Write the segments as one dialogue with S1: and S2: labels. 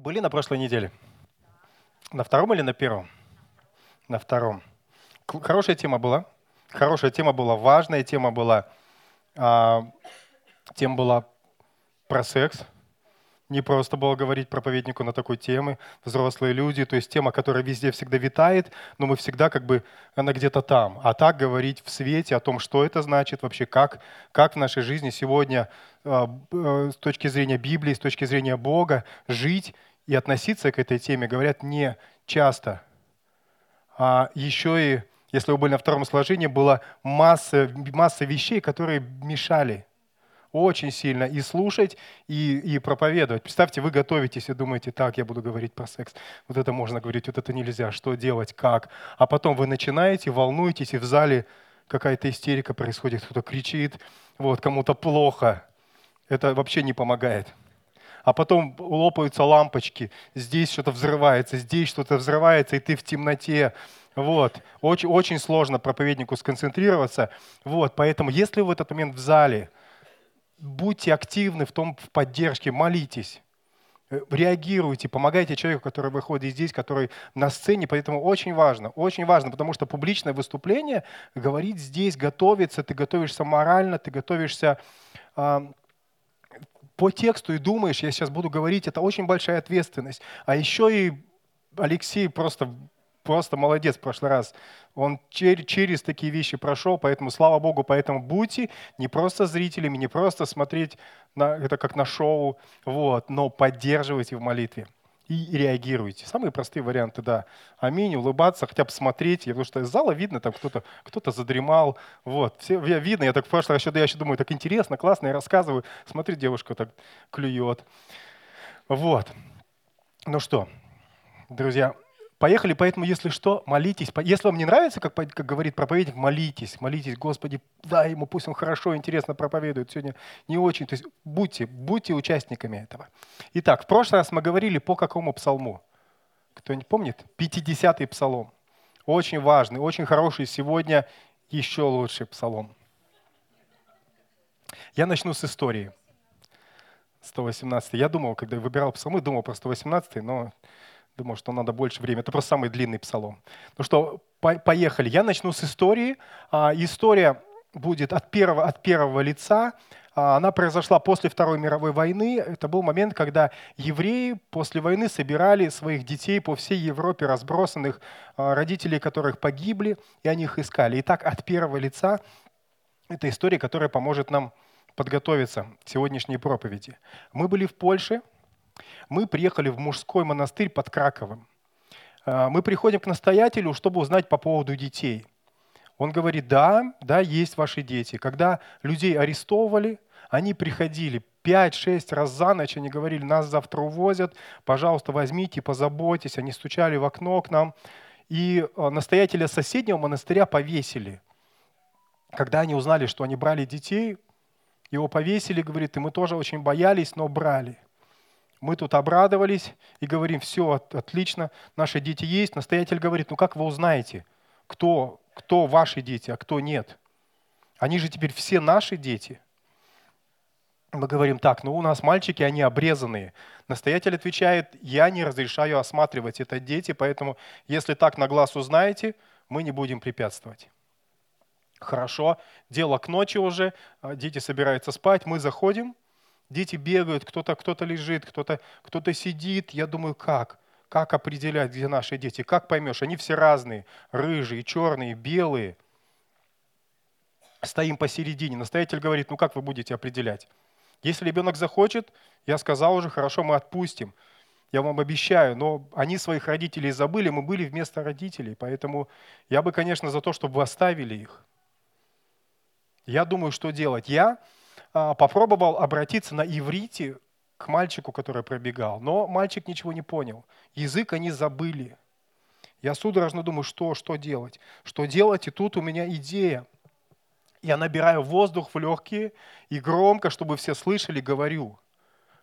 S1: Были на прошлой неделе? На втором или на первом? На втором. Хорошая тема была. Хорошая тема была, важная тема была. А, тема была про секс. Не просто было говорить проповеднику на такой темы, взрослые люди, то есть тема, которая везде всегда витает, но мы всегда как бы, она где-то там. А так говорить в свете о том, что это значит вообще, как, как в нашей жизни сегодня а, э, с точки зрения Библии, с точки зрения Бога жить и относиться к этой теме, говорят не часто. А еще и, если вы были на втором сложении, была масса, масса вещей, которые мешали – очень сильно и слушать, и, и проповедовать. Представьте, вы готовитесь и думаете, так, я буду говорить про секс. Вот это можно говорить, вот это нельзя, что делать, как. А потом вы начинаете, волнуетесь, и в зале какая-то истерика происходит, кто-то кричит, вот, кому-то плохо. Это вообще не помогает. А потом лопаются лампочки, здесь что-то взрывается, здесь что-то взрывается, и ты в темноте. Вот. Очень, очень сложно проповеднику сконцентрироваться. Вот. Поэтому если вы в этот момент в зале – будьте активны в том, в поддержке, молитесь э, реагируйте, помогайте человеку, который выходит здесь, который на сцене. Поэтому очень важно, очень важно, потому что публичное выступление, говорить здесь, готовиться, ты готовишься морально, ты готовишься по тексту и думаешь, я сейчас буду говорить, это очень большая ответственность. А еще и Алексей просто просто молодец в прошлый раз. Он чер- через такие вещи прошел, поэтому слава Богу, поэтому будьте не просто зрителями, не просто смотреть на это как на шоу, вот, но поддерживайте в молитве и реагируйте. Самые простые варианты, да. Аминь, улыбаться, хотя бы смотреть, потому что из зала видно, там кто-то кто задремал, вот. Все, я, видно, я так в прошлый раз, я еще думаю, так интересно, классно, я рассказываю, смотри, девушка так клюет. Вот. Ну что, друзья, Поехали, поэтому, если что, молитесь. Если вам не нравится, как, как говорит проповедник, молитесь, молитесь, Господи, дай ему, пусть он хорошо, интересно проповедует. Сегодня не очень. То есть будьте, будьте участниками этого. Итак, в прошлый раз мы говорили по какому псалму? Кто-нибудь помнит? 50-й псалом. Очень важный, очень хороший. Сегодня еще лучший псалом. Я начну с истории. 118. Я думал, когда выбирал псалмы, думал про 118, но Думаю, что надо больше времени. Это просто самый длинный псалом. Ну что, по поехали. Я начну с истории. А, история будет от первого, от первого лица. А, она произошла после Второй мировой войны. Это был момент, когда евреи после войны собирали своих детей по всей Европе, разбросанных, а, родителей которых погибли, и они их искали. Итак, от первого лица это история, которая поможет нам подготовиться к сегодняшней проповеди. Мы были в Польше, мы приехали в мужской монастырь под Краковым. А, мы приходим к настоятелю, чтобы узнать по поводу детей. Он говорит, да, да, есть ваши дети. Когда людей арестовывали, они приходили 5-6 раз за ночь, они говорили, нас завтра увозят, пожалуйста, возьмите, позаботьтесь. Они стучали в окно к нам. И а, настоятеля соседнего монастыря повесили. Когда они узнали, что они брали детей, его повесили, говорит, и мы тоже очень боялись, но брали. Мы тут обрадовались и говорим, все, отлично, наши дети есть. Настоятель говорит, ну как вы узнаете, кто, кто ваши дети, а кто нет? Они же теперь все наши дети. Мы говорим так, ну у нас мальчики, они обрезанные. Настоятель отвечает, я не разрешаю осматривать это дети, поэтому если так на глаз узнаете, мы не будем препятствовать. Хорошо, дело к ночи уже, а, дети собираются спать, мы заходим, Дети бегают, кто-то кто лежит, кто-то кто сидит. Я думаю, как? Как определять, где наши дети? Как поймешь? Они все разные. Рыжие, черные, белые. Стоим посередине. Настоятель говорит, ну как вы будете определять? Если ребенок захочет, я сказал уже, хорошо, мы отпустим. Я вам обещаю, но они своих родителей забыли, мы были вместо родителей, поэтому я бы, конечно, за то, чтобы вы оставили их. Я думаю, что делать. Я попробовал обратиться на иврите к мальчику, который пробегал, но мальчик ничего не понял. Язык они забыли. Я судорожно думаю, что, что делать? Что делать? И тут у меня идея. Я набираю воздух в легкие и громко, чтобы все слышали, говорю.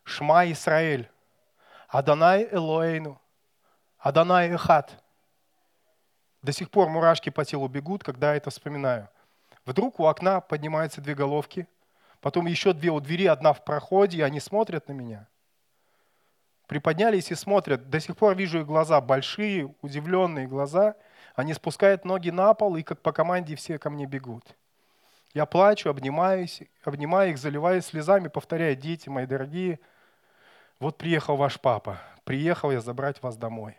S1: Шма Исраэль, Адонай Элоэйну, Адонай Эхат. До сих пор мурашки по телу бегут, когда это вспоминаю. Вдруг у окна поднимаются две головки – Потом еще две у двери, одна в проходе, и они смотрят на меня. приподнялись и смотрят. До сих пор вижу их глаза, большие, удивленные глаза. Они спускают ноги на пол, и как по команде все ко мне бегут. Я плачу, обнимаюсь, обнимаю их, заливаюсь слезами, повторяю, дети мои дорогие, вот приехал ваш папа, приехал я забрать вас домой.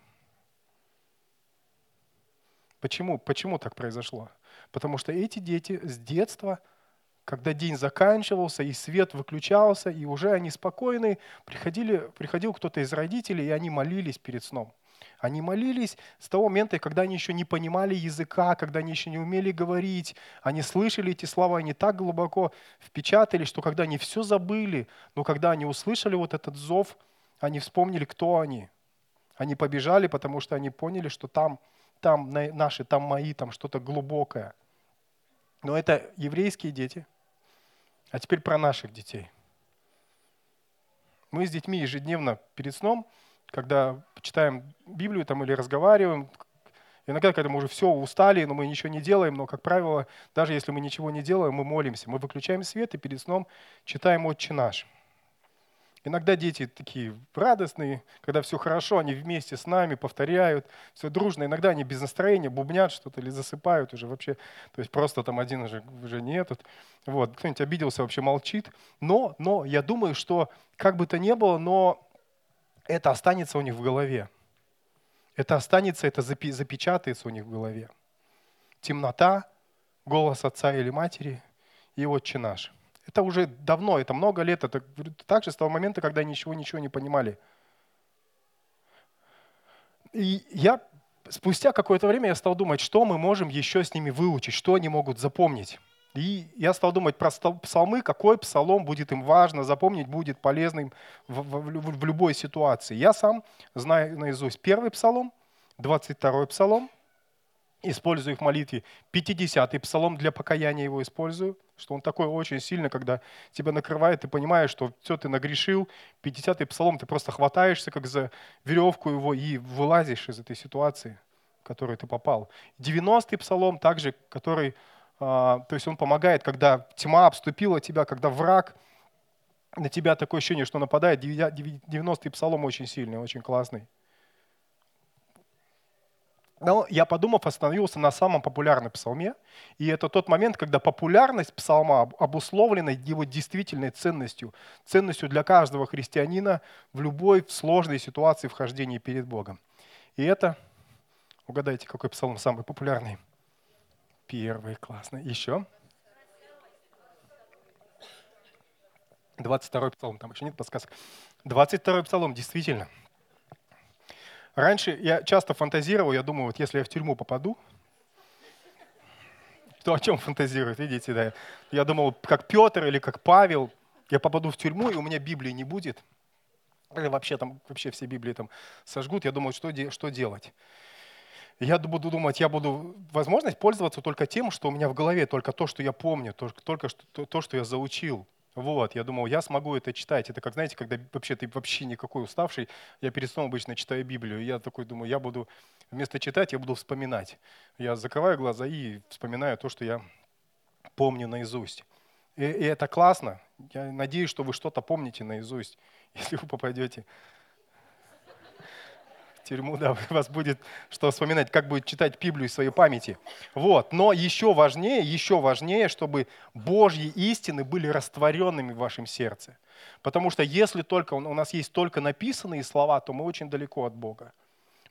S1: Почему? Почему так произошло? Потому что эти дети с детства – когда день заканчивался, и свет выключался, и уже они спокойны, приходили, приходил кто-то из родителей, и они молились перед сном. Они молились с того момента, когда они еще не понимали языка, когда они еще не умели говорить. Они слышали эти слова, они так глубоко впечатали, что когда они все забыли, но когда они услышали вот этот зов, они вспомнили, кто они. Они побежали, потому что они поняли, что там, там наши, там мои, там что-то глубокое. Но это еврейские дети – а теперь про наших детей. Мы с детьми ежедневно перед сном, когда читаем Библию там, или разговариваем, иногда, когда мы уже все устали, но мы ничего не делаем, но, как правило, даже если мы ничего не делаем, мы молимся. Мы выключаем свет и перед сном читаем «Отче наш». Иногда дети такие радостные, когда все хорошо, они вместе с нами повторяют, все дружно. Иногда они без настроения бубнят что-то или засыпают уже вообще. То есть просто там один уже, уже не этот. Вот. Кто-нибудь обиделся, вообще молчит. Но, но я думаю, что как бы то ни было, но это останется у них в голове. Это останется, это запечатается у них в голове. Темнота, голос отца или матери и отче наш – это уже давно, это много лет, это также с того момента, когда ничего, ничего не понимали. И я спустя какое-то время я стал думать, что мы можем еще с ними выучить, что они могут запомнить. И я стал думать про псалмы, какой псалом будет им важно, запомнить будет полезным в, в, в любой ситуации. Я сам знаю наизусть первый псалом, 22 псалом, использую их в молитве. 50-й псалом для покаяния его использую, что он такой очень сильно, когда тебя накрывает, ты понимаешь, что все, ты нагрешил. 50-й псалом, ты просто хватаешься как за веревку его и вылазишь из этой ситуации, в которую ты попал. 90-й псалом также, который, а, то есть он помогает, когда тьма обступила тебя, когда враг на тебя такое ощущение, что нападает. 90-й псалом очень сильный, очень классный. Но я, подумав, остановился на самом популярном псалме. И это тот момент, когда популярность псалма обусловлена его действительной ценностью. Ценностью для каждого христианина в любой сложной ситуации вхождения перед Богом. И это, угадайте, какой псалом самый популярный? Первый, классно. Еще? 22 псалом, там еще нет подсказок. 22 псалом, действительно. Раньше я часто фантазировал, я думаю, вот если я в тюрьму попаду, то о чем фантазирует, видите, да. Я думал, как Петр или как Павел, я попаду в тюрьму, и у меня Библии не будет. Или вообще там, вообще все Библии там сожгут. Я думал, что, что делать. Я буду думать, я буду возможность пользоваться только тем, что у меня в голове, только то, что я помню, только, только что, то, что я заучил. Вот, я думал, я смогу это читать. Это как, знаете, когда вообще ты вообще никакой уставший, я перед сном обычно читаю Библию, я такой думаю, я буду вместо читать, я буду вспоминать. Я закрываю глаза и вспоминаю то, что я помню наизусть. И, и это классно. Я надеюсь, что вы что-то помните наизусть, если вы попадете тюрьму, да, вас будет что вспоминать, как будет читать Библию в своей памяти. Вот. Но еще важнее, еще важнее, чтобы Божьи истины были растворенными в вашем сердце. Потому что если только у нас есть только написанные слова, то мы очень далеко от Бога.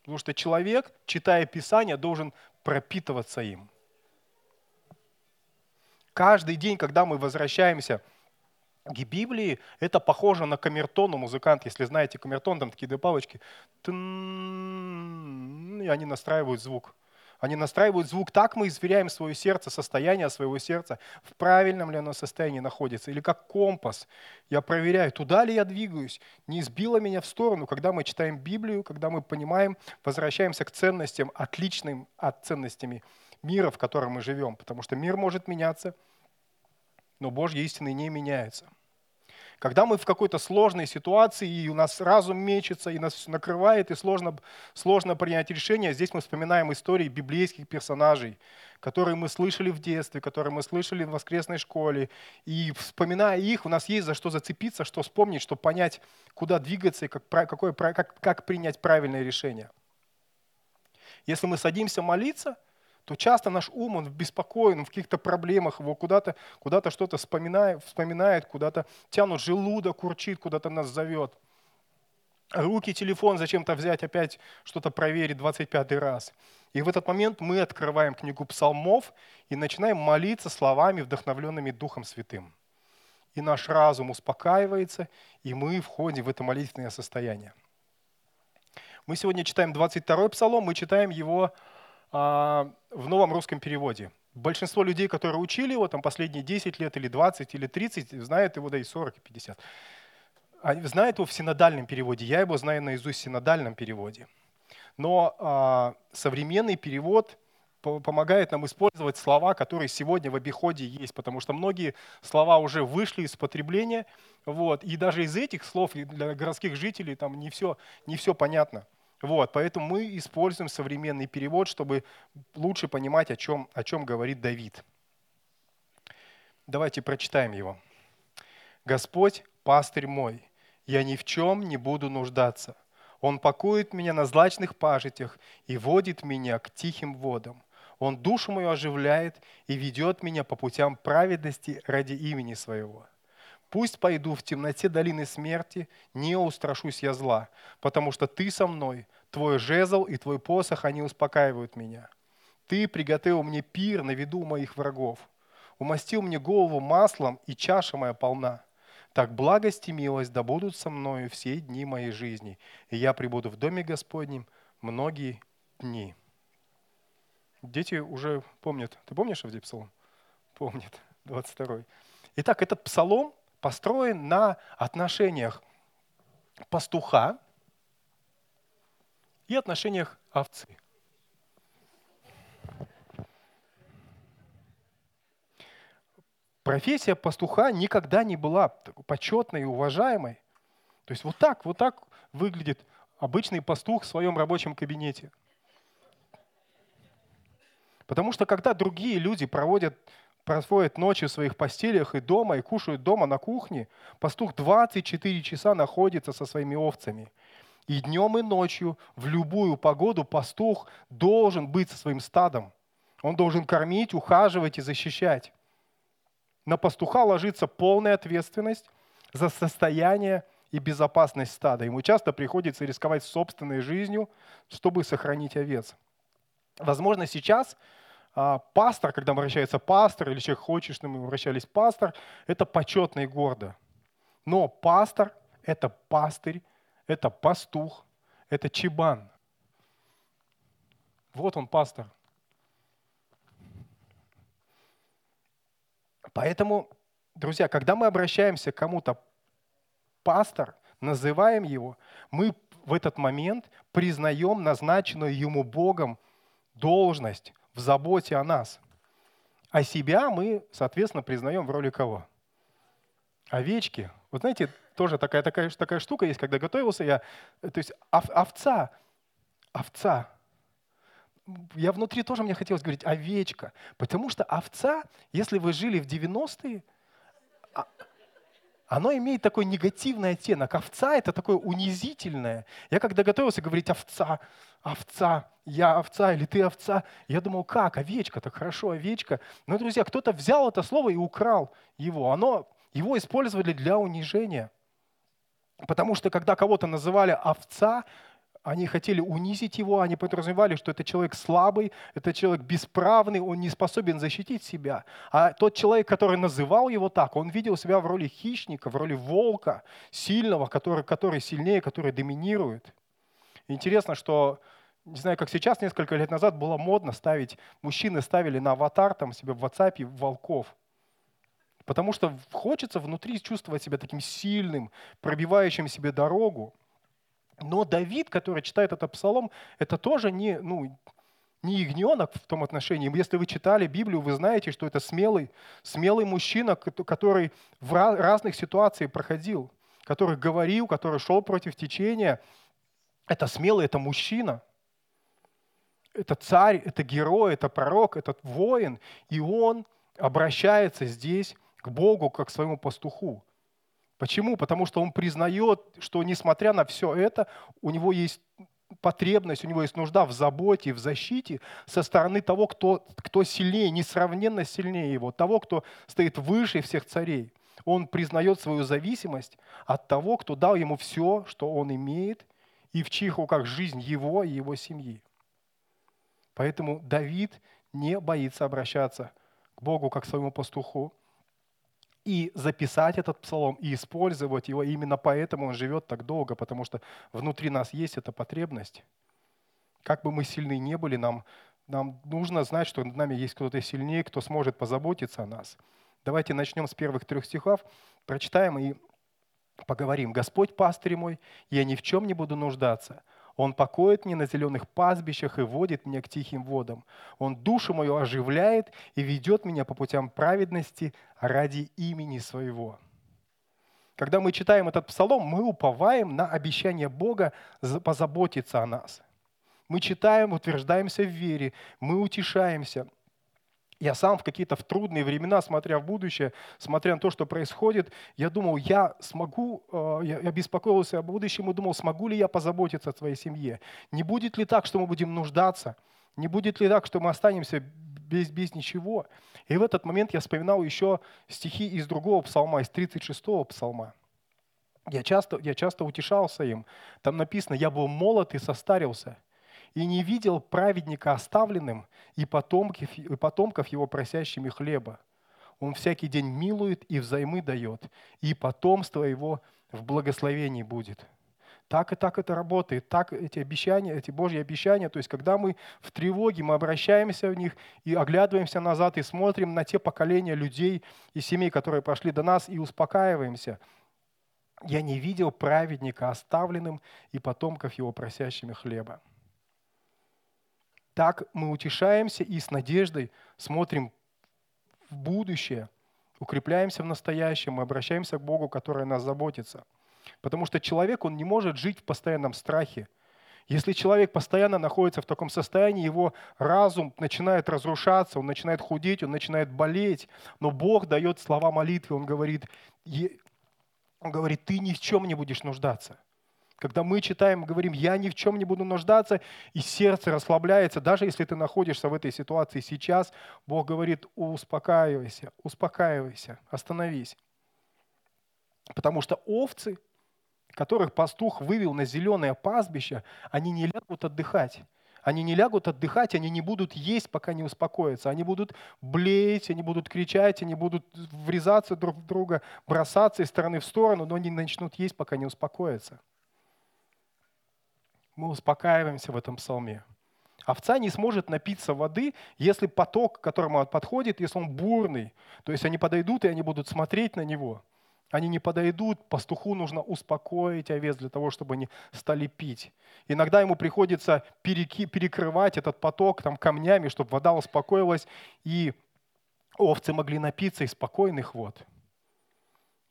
S1: Потому что человек, читая Писание, должен пропитываться им. Каждый день, когда мы возвращаемся Библии это похоже на камертон у музыканта. Если знаете камертон, там такие две палочки. И они настраивают звук. Они настраивают звук. Так мы измеряем свое сердце, состояние своего сердца, в правильном ли оно состоянии находится. Или как компас. Я проверяю, туда ли я двигаюсь, не сбило меня в сторону. Когда мы читаем Библию, когда мы понимаем, возвращаемся к ценностям, отличным от ценностями мира, в котором мы живем. Потому что мир может меняться, но Божьи истины не меняются. Когда мы в какой-то сложной ситуации, и у нас разум мечется, и нас накрывает, и сложно, сложно принять решение, здесь мы вспоминаем истории библейских персонажей, которые мы слышали в детстве, которые мы слышали в воскресной школе. И вспоминая их, у нас есть за что зацепиться, что вспомнить, чтобы понять, куда двигаться и как, какое, как, как принять правильное решение. Если мы садимся молиться – то часто наш ум, он беспокоен, в каких-то проблемах, его куда-то куда что-то вспоминает, вспоминает куда-то тянут желудок, урчит, куда-то нас зовет. Руки, телефон зачем-то взять, опять что-то проверить 25 раз. И в этот момент мы открываем книгу псалмов и начинаем молиться словами, вдохновленными Духом Святым. И наш разум успокаивается, и мы входим в это молитвенное состояние. Мы сегодня читаем 22 псалом, мы читаем его в новом русском переводе. Большинство людей, которые учили его там последние 10 лет или 20 или 30, знают его, да и 40, и 50. Они знают его в синодальном переводе. Я его знаю наизусть в синодальном переводе. Но а, современный перевод помогает нам использовать слова, которые сегодня в обиходе есть, потому что многие слова уже вышли из потребления, вот, и даже из этих слов для городских жителей там не все, не все понятно. Вот, поэтому мы используем современный перевод, чтобы лучше понимать, о чем, о чем говорит Давид. Давайте прочитаем его. «Господь, пастырь мой, я ни в чем не буду нуждаться. Он пакует меня на злачных пажитях и водит меня к тихим водам. Он душу мою оживляет и ведет меня по путям праведности ради имени своего. Пусть пойду в темноте долины смерти, не устрашусь я зла, потому что ты со мной, твой жезл и твой посох, они успокаивают меня. Ты приготовил мне пир на виду моих врагов, умастил мне голову маслом, и чаша моя полна. Так благость и милость да будут со мною все дни моей жизни, и я прибуду в доме Господнем многие дни. Дети уже помнят. Ты помнишь Авдей Псалом? Помнят. 22. Итак, этот псалом построен на отношениях пастуха и отношениях овцы. Профессия пастуха никогда не была почетной и уважаемой. То есть вот так, вот так выглядит обычный пастух в своем рабочем кабинете. Потому что когда другие люди проводят проводят ночи в своих постелях и дома, и кушают дома на кухне, пастух 24 часа находится со своими овцами. И днем, и ночью, в любую погоду пастух должен быть со своим стадом. Он должен кормить, ухаживать и защищать. На пастуха ложится полная ответственность за состояние и безопасность стада. Ему часто приходится рисковать собственной жизнью, чтобы сохранить овец. Возможно, сейчас а, пастор, когда обращается пастор, или человек хочет, чтобы мы обращались пастор, это почетно и гордо. Но пастор – это пастырь, это пастух, это чебан. Вот он, пастор. Поэтому, друзья, когда мы обращаемся к кому-то пастор, называем его, мы в этот момент признаем назначенную ему Богом должность, в заботе о нас. А себя мы, соответственно, признаем в роли кого? Овечки. Вот знаете, тоже такая, такая, такая штука есть, когда готовился я, то есть ов, овца, овца. Я внутри тоже мне хотелось говорить овечка, потому что овца, если вы жили в 90-е, оно имеет такой негативный оттенок. Овца – это такое унизительное. Я когда готовился говорить овца, овца, я овца или ты овца, я думал, как, овечка, так хорошо, овечка. Но, друзья, кто-то взял это слово и украл его. Оно, его использовали для унижения. Потому что когда кого-то называли овца, они хотели унизить его, они подразумевали, что это человек слабый, это человек бесправный, он не способен защитить себя. А тот человек, который называл его так, он видел себя в роли хищника, в роли волка, сильного, который, который сильнее, который доминирует. Интересно, что, не знаю, как сейчас, несколько лет назад было модно ставить, мужчины ставили на аватар там себе в WhatsApp волков. Потому что хочется внутри чувствовать себя таким сильным, пробивающим себе дорогу. Но Давид, который читает этот псалом, это тоже не, ну, не ягненок в том отношении. Если вы читали Библию, вы знаете, что это смелый, смелый мужчина, который в разных ситуациях проходил, который говорил, который шел против течения. Это смелый, это мужчина. Это царь, это герой, это пророк, это воин. И он обращается здесь к Богу, как к своему пастуху. Почему? Потому что он признает, что несмотря на все это, у него есть потребность, у него есть нужда в заботе, в защите со стороны того, кто, кто сильнее, несравненно сильнее его, того, кто стоит выше всех царей. Он признает свою зависимость от того, кто дал ему все, что он имеет, и в чьих руках жизнь его и его семьи. Поэтому Давид не боится обращаться к Богу как к своему пастуху, и записать этот псалом, и использовать его. именно поэтому он живет так долго, потому что внутри нас есть эта потребность. Как бы мы сильны не были, нам, нам нужно знать, что над нами есть кто-то сильнее, кто сможет позаботиться о нас. Давайте начнем с первых трех стихов, прочитаем и поговорим. «Господь пастырь мой, я ни в чем не буду нуждаться. Он покоит меня на зеленых пастбищах и водит меня к тихим водам. Он душу мою оживляет и ведет меня по путям праведности ради имени своего. Когда мы читаем этот псалом, мы уповаем на обещание Бога позаботиться о нас. Мы читаем, утверждаемся в вере, мы утешаемся – я сам в какие-то в трудные времена, смотря в будущее, смотря на то, что происходит, я думал, я смогу, э, я беспокоился о будущем и думал, смогу ли я позаботиться о своей семье. Не будет ли так, что мы будем нуждаться? Не будет ли так, что мы останемся без, без ничего? И в этот момент я вспоминал еще стихи из другого псалма, из 36-го псалма. Я часто, я часто утешался им. Там написано, я был молод и состарился – и не видел праведника оставленным и потомков, и потомков его просящими хлеба. Он всякий день милует и взаймы дает, и потомство его в благословении будет. Так и так это работает, так эти обещания, эти Божьи обещания, то есть когда мы в тревоге, мы обращаемся в них и оглядываемся назад и смотрим на те поколения людей и семей, которые прошли до нас, и успокаиваемся. Я не видел праведника оставленным и потомков его просящими хлеба. Так мы утешаемся и с надеждой смотрим в будущее, укрепляемся в настоящем, мы обращаемся к Богу, который нас заботится. Потому что человек, он не может жить в постоянном страхе. Если человек постоянно находится в таком состоянии, его разум начинает разрушаться, он начинает худеть, он начинает болеть. Но Бог дает слова молитвы, Он говорит, он говорит, ты ни в чем не будешь нуждаться. Когда мы читаем, говорим, я ни в чем не буду нуждаться, и сердце расслабляется, даже если ты находишься в этой ситуации сейчас, Бог говорит, успокаивайся, успокаивайся, остановись. Потому что овцы, которых пастух вывел на зеленое пастбище, они не лягут отдыхать. Они не лягут отдыхать, они не будут есть, пока не успокоятся. Они будут блеять, они будут кричать, они будут врезаться друг в друга, бросаться из стороны в сторону, но они начнут есть, пока не успокоятся мы успокаиваемся в этом псалме. Овца не сможет напиться воды, если поток, к которому он подходит, если он бурный. То есть они подойдут, и они будут смотреть на него. Они не подойдут, пастуху нужно успокоить овец для того, чтобы они стали пить. Иногда ему приходится перекрывать этот поток там, камнями, чтобы вода успокоилась, и овцы могли напиться из спокойных вод.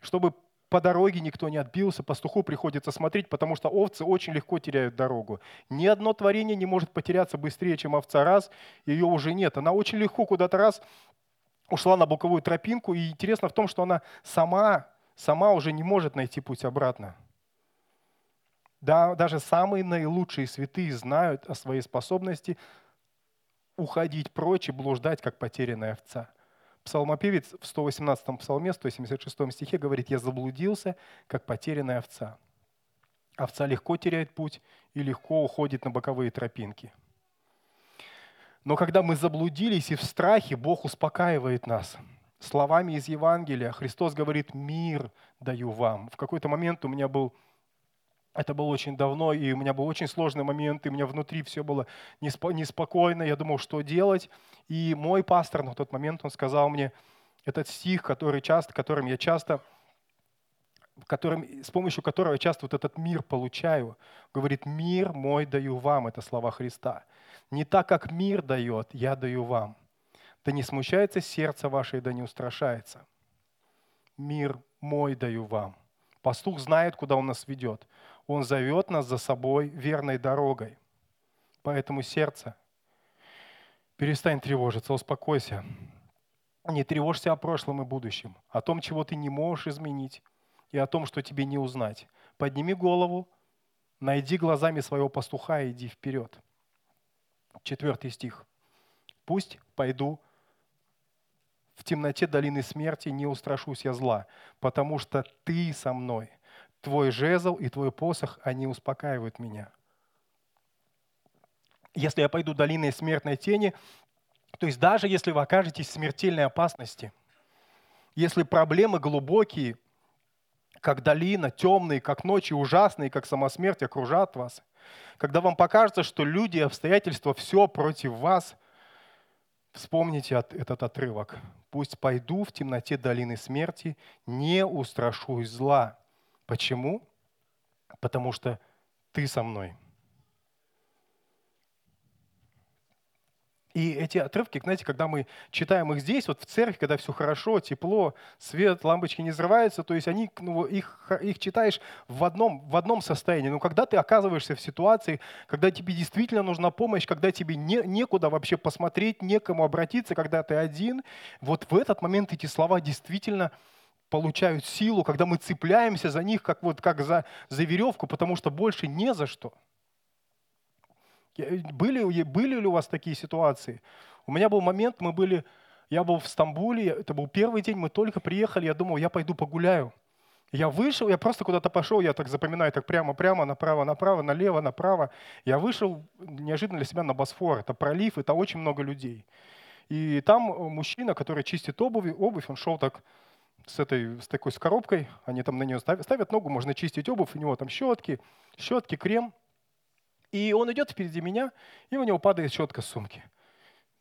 S1: Чтобы по дороге никто не отбился, пастуху приходится смотреть, потому что овцы очень легко теряют дорогу. Ни одно творение не может потеряться быстрее, чем овца раз, ее уже нет. Она очень легко куда-то раз ушла на боковую тропинку, и интересно в том, что она сама, сама уже не может найти путь обратно. Да, даже самые наилучшие святые знают о своей способности уходить прочь и блуждать, как потерянная овца. Псалмопевец в 118 псалме, 176 стихе говорит, «Я заблудился, как потерянная овца». Овца легко теряет путь и легко уходит на боковые тропинки. Но когда мы заблудились и в страхе, Бог успокаивает нас. Словами из Евангелия Христос говорит «Мир даю вам». В какой-то момент у меня был это было очень давно, и у меня был очень сложный момент, и у меня внутри все было неспокойно, я думал, что делать. И мой пастор на тот момент, он сказал мне этот стих, который часто, которым я часто которым, с помощью которого я часто вот этот мир получаю. Говорит, мир мой даю вам, это слова Христа. Не так, как мир дает, я даю вам. Да не смущается сердце ваше, да не устрашается. Мир мой даю вам. Пастух знает, куда он нас ведет. Он зовет нас за собой верной дорогой. Поэтому сердце, перестань тревожиться, успокойся. Не тревожься о прошлом и будущем, о том, чего ты не можешь изменить, и о том, что тебе не узнать. Подними голову, найди глазами своего пастуха и иди вперед. Четвертый стих. «Пусть пойду в темноте долины смерти, не устрашусь я зла, потому что ты со мной. Твой жезл и твой посох, они успокаивают меня». Если я пойду долиной смертной тени, то есть даже если вы окажетесь в смертельной опасности, если проблемы глубокие, как долина, темные, как ночи, ужасные, как сама смерть окружат вас, когда вам покажется, что люди и обстоятельства все против вас, вспомните этот отрывок. «Пусть пойду в темноте долины смерти, не устрашусь зла». Почему? Потому что ты со мной – И эти отрывки, знаете, когда мы читаем их здесь, вот в церкви, когда все хорошо, тепло, свет, лампочки не взрываются, то есть они, ну, их, их читаешь в одном, в одном состоянии. Но когда ты оказываешься в ситуации, когда тебе действительно нужна помощь, когда тебе не, некуда вообще посмотреть, некому обратиться, когда ты один, вот в этот момент эти слова действительно получают силу, когда мы цепляемся за них, как, вот, как за, за веревку, потому что больше не за что – были, были ли у вас такие ситуации? У меня был момент, мы были, я был в Стамбуле, это был первый день, мы только приехали, я думал, я пойду погуляю. Я вышел, я просто куда-то пошел, я так запоминаю, так прямо-прямо, направо-направо, налево, направо. Я вышел неожиданно для себя на Босфор, это пролив, это очень много людей. И там мужчина, который чистит обувь, обувь он шел так с, этой, с такой с коробкой, они там на нее ставят, ставят ногу, можно чистить обувь, у него там щетки, щетки, крем – и он идет впереди меня, и у него падает щетка с сумки.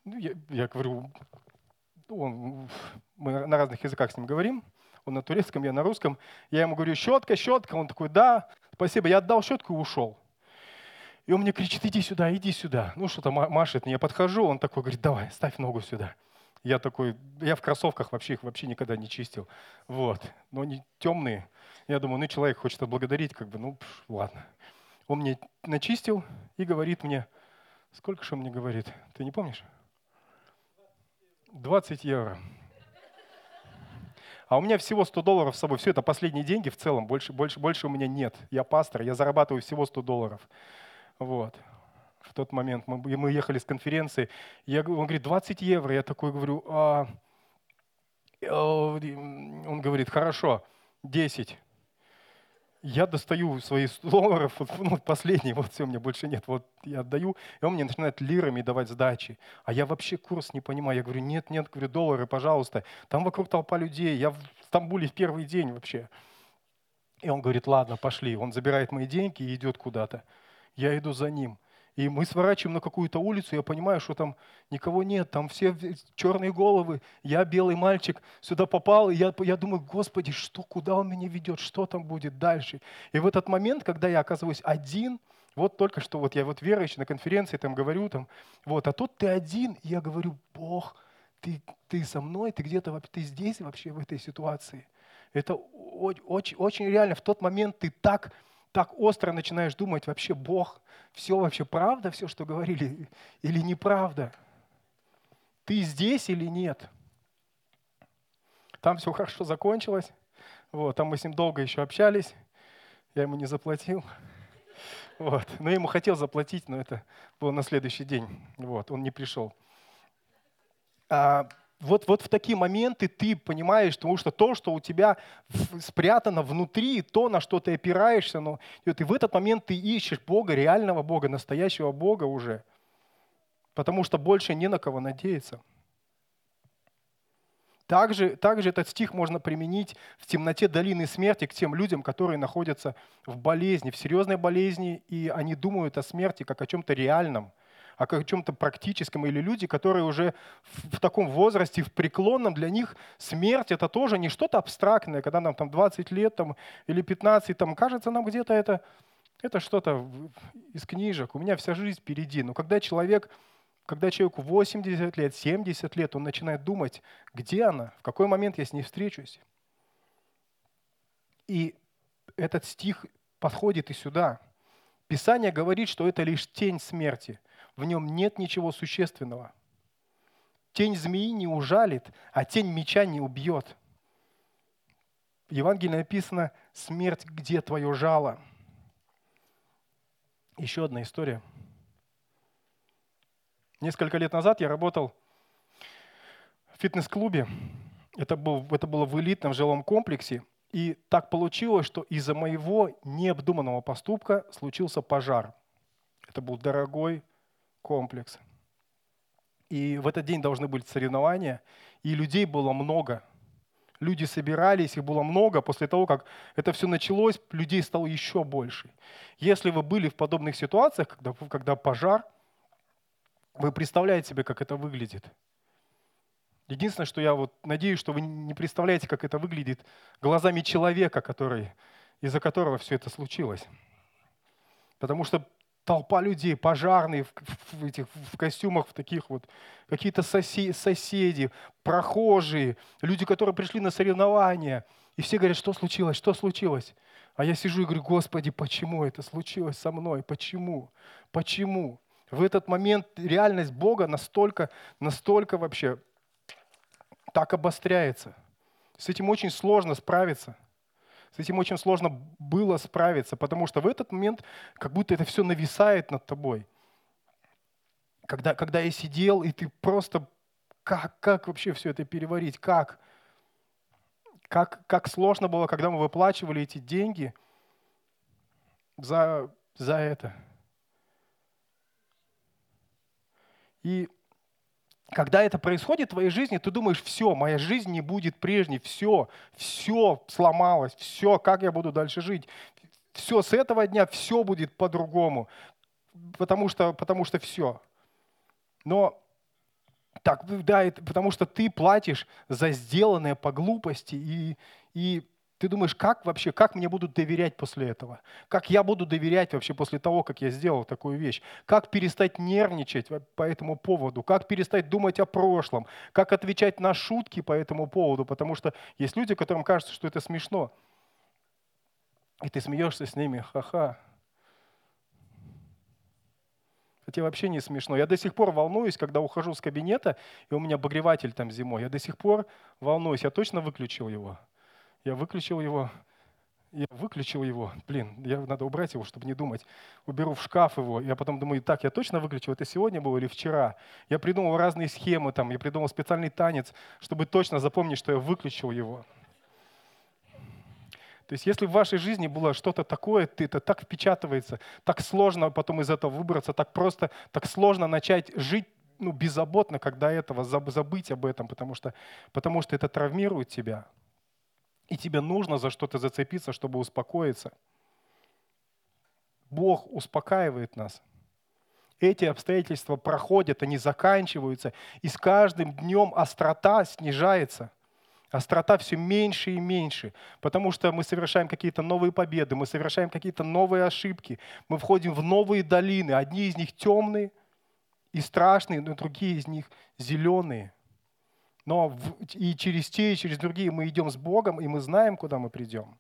S1: Ну, я, я говорю, он, мы на разных языках с ним говорим, он на турецком, я на русском. Я ему говорю, щетка, щетка. Он такой, да, спасибо. Я отдал щетку и ушел. И он мне кричит, иди сюда, иди сюда. Ну, что-то машет. Я подхожу, он такой говорит, давай, ставь ногу сюда. Я такой, я в кроссовках вообще их вообще никогда не чистил. Вот. Но они темные. Я думаю, ну, человек хочет отблагодарить, как бы, ну, пш, ладно. Он мне начистил и говорит мне, сколько же он мне говорит, ты не помнишь? 20 евро. А у меня всего 100 долларов с собой. Все это последние деньги в целом. Больше, больше, больше у меня нет. Я пастор, я зарабатываю всего 100 долларов. Вот. В тот момент мы, мы ехали с конференции. Я, он говорит, 20 евро. Я такой говорю, а... он говорит, хорошо, 10 я достаю свои 100 долларов, ну, последний, вот все, у меня больше нет, вот я отдаю, и он мне начинает лирами давать сдачи. А я вообще курс не понимаю. Я говорю, нет, нет, говорю, доллары, пожалуйста. Там вокруг толпа людей, я в Стамбуле в первый день вообще. И он говорит, ладно, пошли. Он забирает мои деньги и идет куда-то. Я иду за ним. И мы сворачиваем на какую-то улицу, я понимаю, что там никого нет, там все черные головы, я белый мальчик, сюда попал, и я, я думаю, Господи, что, куда он меня ведет, что там будет дальше? И в этот момент, когда я оказываюсь один, вот только что вот я вот верующий на конференции там говорю, там, вот, а тут ты один, и я говорю, Бог, ты, ты со мной, ты где-то, ты здесь вообще в этой ситуации. Это очень, очень реально, в тот момент ты так так остро начинаешь думать, вообще Бог, все вообще правда, все, что говорили, или неправда? Ты здесь или нет? Там все хорошо закончилось. Вот, там мы с ним долго еще общались. Я ему не заплатил. Вот. Но я ему хотел заплатить, но это было на следующий день. Вот, он не пришел. А, вот, вот в такие моменты ты понимаешь, потому что то, что у тебя спрятано внутри, то, на что ты опираешься, но и в этот момент ты ищешь Бога, реального Бога, настоящего Бога уже, потому что больше не на кого надеяться. Также, также этот стих можно применить в темноте долины смерти к тем людям, которые находятся в болезни, в серьезной болезни, и они думают о смерти как о чем-то реальном – о чем-то практическом, или люди, которые уже в, в таком возрасте, в преклонном, для них смерть это тоже не что-то абстрактное, когда нам там 20 лет там, или 15, там, кажется нам где-то это, это что-то из книжек, у меня вся жизнь впереди. Но когда человек, когда человеку 80 лет, 70 лет, он начинает думать, где она, в какой момент я с ней встречусь. И этот стих подходит и сюда. Писание говорит, что это лишь тень смерти. В нем нет ничего существенного. Тень змеи не ужалит, а тень меча не убьет. В Евангелии написано «Смерть, где твое жало?» Еще одна история. Несколько лет назад я работал в фитнес-клубе. Это, был, это было в элитном жилом комплексе. И так получилось, что из-за моего необдуманного поступка случился пожар. Это был дорогой комплекс. И в этот день должны были соревнования, и людей было много. Люди собирались, их было много. После того, как это все началось, людей стало еще больше. Если вы были в подобных ситуациях, когда, когда пожар, вы представляете себе, как это выглядит – Единственное, что я вот надеюсь, что вы не представляете, как это выглядит глазами человека, который, из-за которого все это случилось. Потому что толпа людей, пожарные в, в, этих, в костюмах, в таких вот, какие-то соси, соседи, прохожие, люди, которые пришли на соревнования. И все говорят, что случилось, что случилось? А я сижу и говорю, Господи, почему это случилось со мной? Почему? Почему? В этот момент реальность Бога настолько, настолько вообще так обостряется. С этим очень сложно справиться. С этим очень сложно было справиться, потому что в этот момент как будто это все нависает над тобой. Когда, когда я сидел, и ты просто, как, как вообще все это переварить, как? Как, как сложно было, когда мы выплачивали эти деньги за, за это. И когда это происходит в твоей жизни, ты думаешь, все, моя жизнь не будет прежней, все, все сломалось, все, как я буду дальше жить. Все, с этого дня все будет по-другому, потому что, потому что все. Но так, да, это потому что ты платишь за сделанное по глупости, и, и ты думаешь, как вообще, как мне будут доверять после этого? Как я буду доверять вообще после того, как я сделал такую вещь? Как перестать нервничать по этому поводу? Как перестать думать о прошлом? Как отвечать на шутки по этому поводу? Потому что есть люди, которым кажется, что это смешно. И ты смеешься с ними, ха-ха. Это вообще не смешно. Я до сих пор волнуюсь, когда ухожу с кабинета, и у меня обогреватель там зимой. Я до сих пор волнуюсь. Я точно выключил его? Я выключил его, я выключил его, блин, я, надо убрать его, чтобы не думать. Уберу в шкаф его, я потом думаю, так, я точно выключил, это сегодня было или вчера? Я придумал разные схемы, там, я придумал специальный танец, чтобы точно запомнить, что я выключил его. То есть если в вашей жизни было что-то такое, ты, это так впечатывается, так сложно потом из этого выбраться, так просто, так сложно начать жить ну, беззаботно, когда этого, забыть об этом, потому что, потому что это травмирует тебя и тебе нужно за что-то зацепиться, чтобы успокоиться. Бог успокаивает нас. Эти обстоятельства проходят, они заканчиваются, и с каждым днем острота снижается. Острота все меньше и меньше, потому что мы совершаем какие-то новые победы, мы совершаем какие-то новые ошибки, мы входим в новые долины. Одни из них темные и страшные, но другие из них зеленые. Но и через те, и через другие мы идем с Богом, и мы знаем, куда мы придем.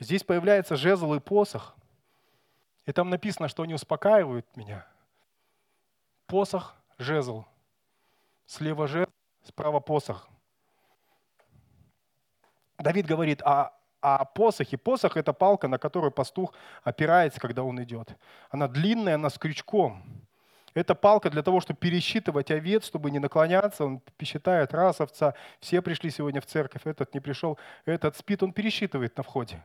S1: Здесь появляется жезл и посох. И там написано, что они успокаивают меня. Посох, жезл. Слева жезл, справа посох. Давид говорит о, о посохе. Посох – это палка, на которую пастух опирается, когда он идет. Она длинная, она с крючком. Это палка для того, чтобы пересчитывать овец, чтобы не наклоняться. Он считает, раз овца, все пришли сегодня в церковь, этот не пришел, этот спит, он пересчитывает на входе.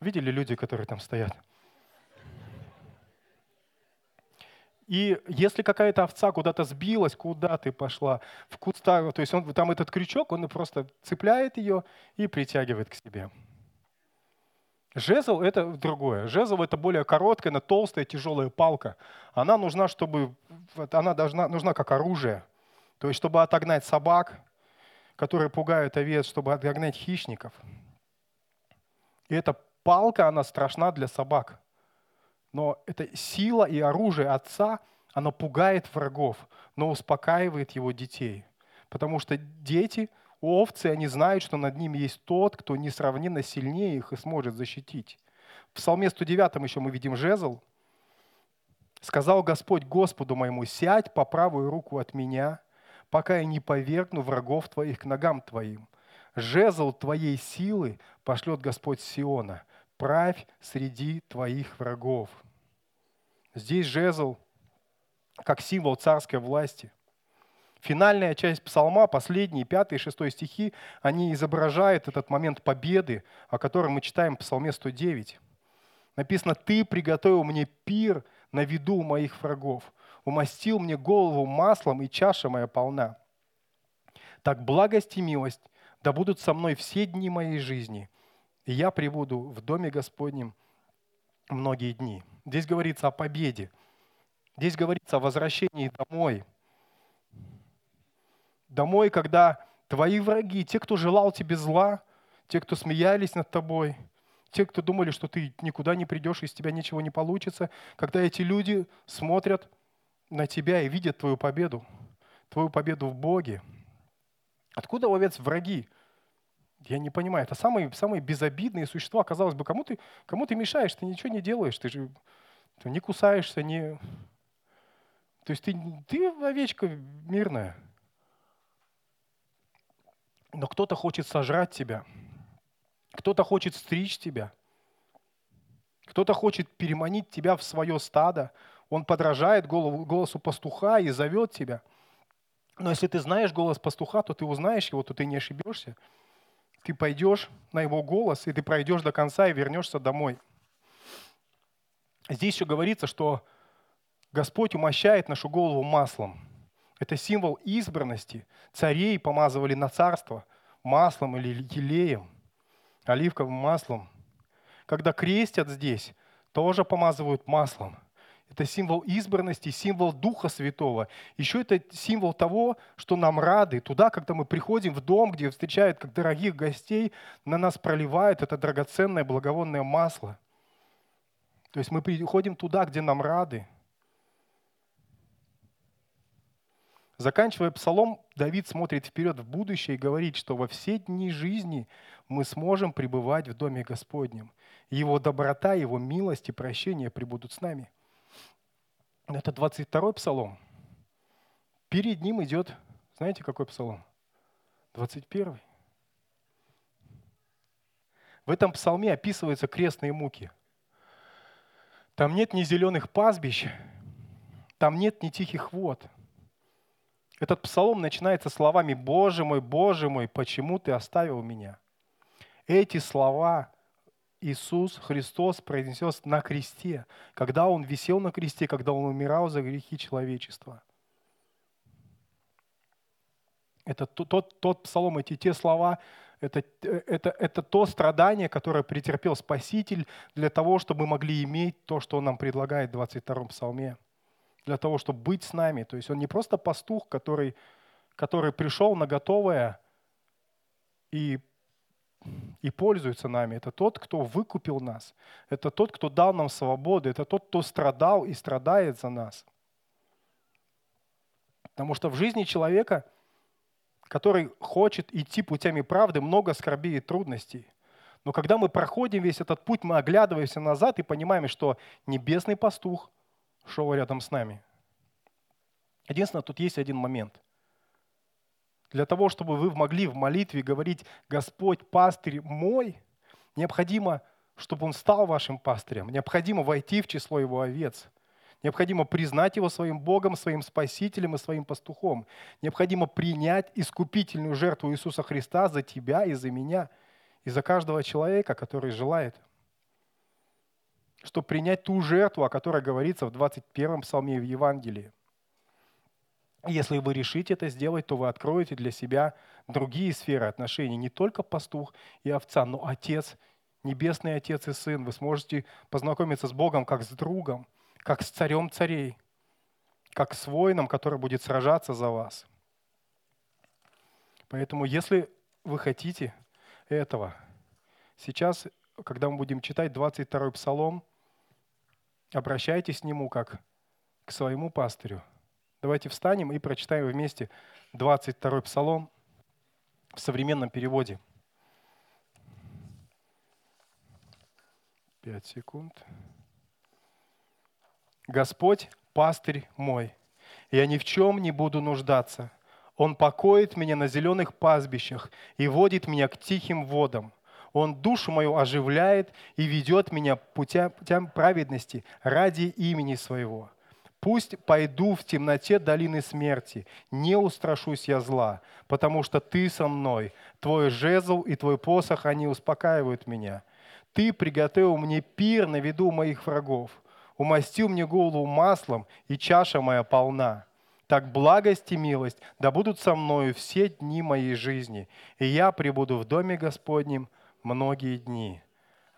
S1: Видели люди, которые там стоят? И если какая-то овца куда-то сбилась, куда ты пошла, в куста, то есть он, там этот крючок, он просто цепляет ее и притягивает к себе. Жезл – это другое. Жезл – это более короткая, но толстая, тяжелая палка. Она нужна, чтобы, она должна, нужна как оружие. То есть, чтобы отогнать собак, которые пугают овец, чтобы отгонять хищников. И эта палка, она страшна для собак. Но это сила и оружие Отца, оно пугает врагов, но успокаивает его детей. Потому что дети, овцы, они знают, что над ними есть тот, кто несравненно сильнее их и сможет защитить. В Псалме 109 еще мы видим жезл. «Сказал Господь Господу моему, сядь по правую руку от меня, пока я не повергну врагов твоих к ногам твоим. Жезл твоей силы пошлет Господь Сиона, правь среди твоих врагов». Здесь жезл как символ царской власти. Финальная часть псалма, последние, пятый и шестой стихи, они изображают этот момент победы, о котором мы читаем в псалме 109. Написано, «Ты приготовил мне пир на виду моих врагов, умастил мне голову маслом, и чаша моя полна. Так благость и милость да будут со мной все дни моей жизни, и я прибуду в доме Господнем многие дни». Здесь говорится о победе. Здесь говорится о возвращении домой. Домой, когда твои враги, те, кто желал тебе зла, те, кто смеялись над тобой, те, кто думали, что ты никуда не придешь, из тебя ничего не получится, когда эти люди смотрят на тебя и видят твою победу, твою победу в Боге. Откуда овец враги? Я не понимаю. Это самые, самые безобидные существа. Казалось бы, кому ты, кому ты мешаешь? Ты ничего не делаешь. Ты же ты не кусаешься, не... То есть ты, ты овечка мирная. Но кто-то хочет сожрать тебя. Кто-то хочет стричь тебя. Кто-то хочет переманить тебя в свое стадо. Он подражает голосу пастуха и зовет тебя. Но если ты знаешь голос пастуха, то ты узнаешь его, то ты не ошибешься ты пойдешь на его голос, и ты пройдешь до конца и вернешься домой. Здесь еще говорится, что Господь умощает нашу голову маслом. Это символ избранности. Царей помазывали на царство маслом или елеем, оливковым маслом. Когда крестят здесь, тоже помазывают маслом – это символ избранности, символ Духа Святого. Еще это символ того, что нам рады. Туда, когда мы приходим в дом, где встречают как дорогих гостей, на нас проливают это драгоценное благовонное масло. То есть мы приходим туда, где нам рады. Заканчивая псалом, Давид смотрит вперед в будущее и говорит, что во все дни жизни мы сможем пребывать в Доме Господнем. Его доброта, Его милость и прощение пребудут с нами – это 22-й псалом. Перед ним идет, знаете, какой псалом? 21-й. В этом псалме описываются крестные муки. Там нет ни зеленых пастбищ, там нет ни тихих вод. Этот псалом начинается словами «Боже мой, Боже мой, почему ты оставил меня?» Эти слова Иисус Христос произнес на кресте, когда Он висел на кресте, когда Он умирал за грехи человечества. Это тот, тот псалом, эти те слова, это, это, это то страдание, которое претерпел Спаситель для того, чтобы мы могли иметь то, что Он нам предлагает в 22-м псалме. Для того, чтобы быть с нами. То есть Он не просто пастух, который, который пришел на готовое и и пользуется нами. Это тот, кто выкупил нас. Это тот, кто дал нам свободу. Это тот, кто страдал и страдает за нас. Потому что в жизни человека, который хочет идти путями правды, много скорбей и трудностей. Но когда мы проходим весь этот путь, мы оглядываемся назад и понимаем, что небесный пастух шел рядом с нами. Единственное, тут есть один момент. Для того, чтобы вы могли в молитве говорить «Господь, пастырь мой», необходимо, чтобы Он стал вашим пастырем, необходимо войти в число Его овец, необходимо признать Его своим Богом, своим Спасителем и своим пастухом, необходимо принять искупительную жертву Иисуса Христа за тебя и за меня, и за каждого человека, который желает чтобы принять ту жертву, о которой говорится в 21 псалме в Евангелии. Если вы решите это сделать, то вы откроете для себя другие сферы отношений, не только пастух и овца, но отец, Небесный Отец и Сын. Вы сможете познакомиться с Богом как с другом, как с царем царей, как с воином, который будет сражаться за вас. Поэтому, если вы хотите этого, сейчас, когда мы будем читать 22-й псалом, обращайтесь к нему как к своему пастырю. Давайте встанем и прочитаем вместе 22-й псалом в современном переводе. Пять секунд. Господь – пастырь мой, я ни в чем не буду нуждаться. Он покоит меня на зеленых пастбищах и водит меня к тихим водам. Он душу мою оживляет и ведет меня путям, праведности ради имени своего. Пусть пойду в темноте долины смерти, не устрашусь я зла, потому что ты со мной, твой жезл и твой посох, они успокаивают меня. Ты приготовил мне пир на виду моих врагов, умастил мне голову маслом, и чаша моя полна. Так благость и милость да будут со мною все дни моей жизни, и я пребуду в доме Господнем многие дни.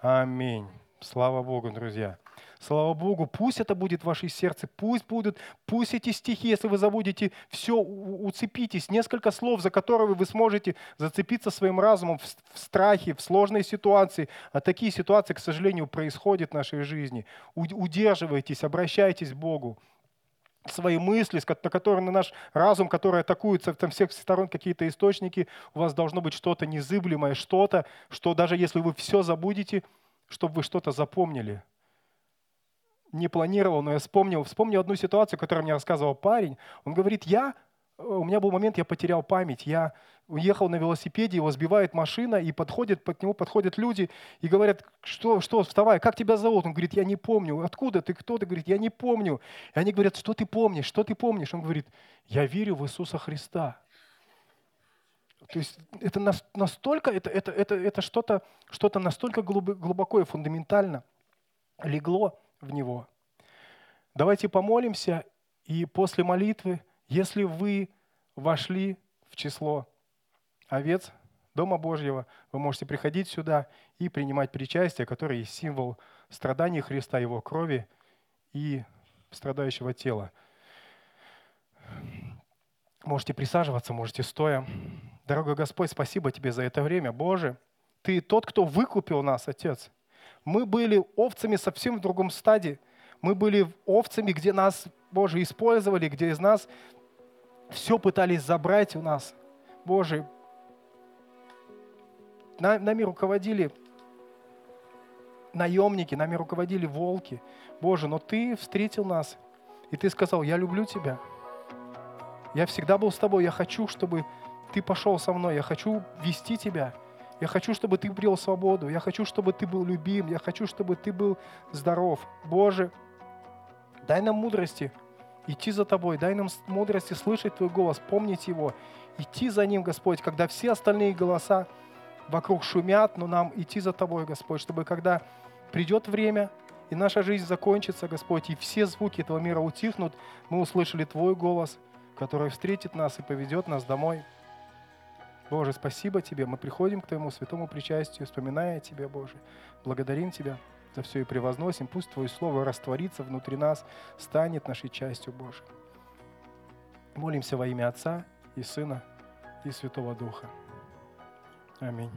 S1: Аминь. Слава Богу, друзья. Слава Богу, пусть это будет в вашей сердце, пусть будут, пусть эти стихи, если вы забудете все, уцепитесь, несколько слов, за которые вы сможете зацепиться своим разумом в, в страхе, в сложной ситуации. А такие ситуации, к сожалению, происходят в нашей жизни. Удерживайтесь, обращайтесь к Богу свои мысли, на которые на наш разум, который атакуется там всех сторон какие-то источники, у вас должно быть что-то незыблемое, что-то, что даже если вы все забудете, чтобы вы что-то запомнили. Не планировал, но я вспомнил, вспомнил одну ситуацию, которую мне рассказывал парень. Он говорит, я у меня был момент, я потерял память. Я уехал на велосипеде, его сбивает машина, и подходит, под него подходят люди и говорят, что, что, вставай, как тебя зовут? Он говорит, я не помню. Откуда ты, кто ты? Говорит, я не помню. И они говорят, что ты помнишь, что ты помнишь? Он говорит, я верю в Иисуса Христа. То есть это настолько, это, это, это, это что-то что настолько глубоко и фундаментально легло в него. Давайте помолимся, и после молитвы если вы вошли в число овец Дома Божьего, вы можете приходить сюда и принимать причастие, которое есть символ страданий Христа, Его крови и страдающего тела. Можете присаживаться, можете стоя. Дорогой Господь, спасибо Тебе за это время. Боже, Ты тот, кто выкупил нас, Отец. Мы были овцами совсем в другом стадии. Мы были овцами, где нас, Боже, использовали, где из нас все пытались забрать у нас. Боже, нами руководили наемники, нами руководили волки. Боже, но Ты встретил нас, и Ты сказал, я люблю Тебя. Я всегда был с Тобой, я хочу, чтобы Ты пошел со мной, я хочу вести Тебя. Я хочу, чтобы Ты обрел свободу, я хочу, чтобы Ты был любим, я хочу, чтобы Ты был здоров. Боже, дай нам мудрости, идти за Тобой. Дай нам мудрости слышать Твой голос, помнить его, идти за Ним, Господь, когда все остальные голоса вокруг шумят, но нам идти за Тобой, Господь, чтобы когда придет время, и наша жизнь закончится, Господь, и все звуки этого мира утихнут, мы услышали Твой голос, который встретит нас и поведет нас домой. Боже, спасибо Тебе. Мы приходим к Твоему святому причастию, вспоминая Тебя, Боже. Благодарим Тебя за все и превозносим. Пусть Твое Слово растворится внутри нас, станет нашей частью Божией. Молимся во имя Отца и Сына и Святого Духа. Аминь.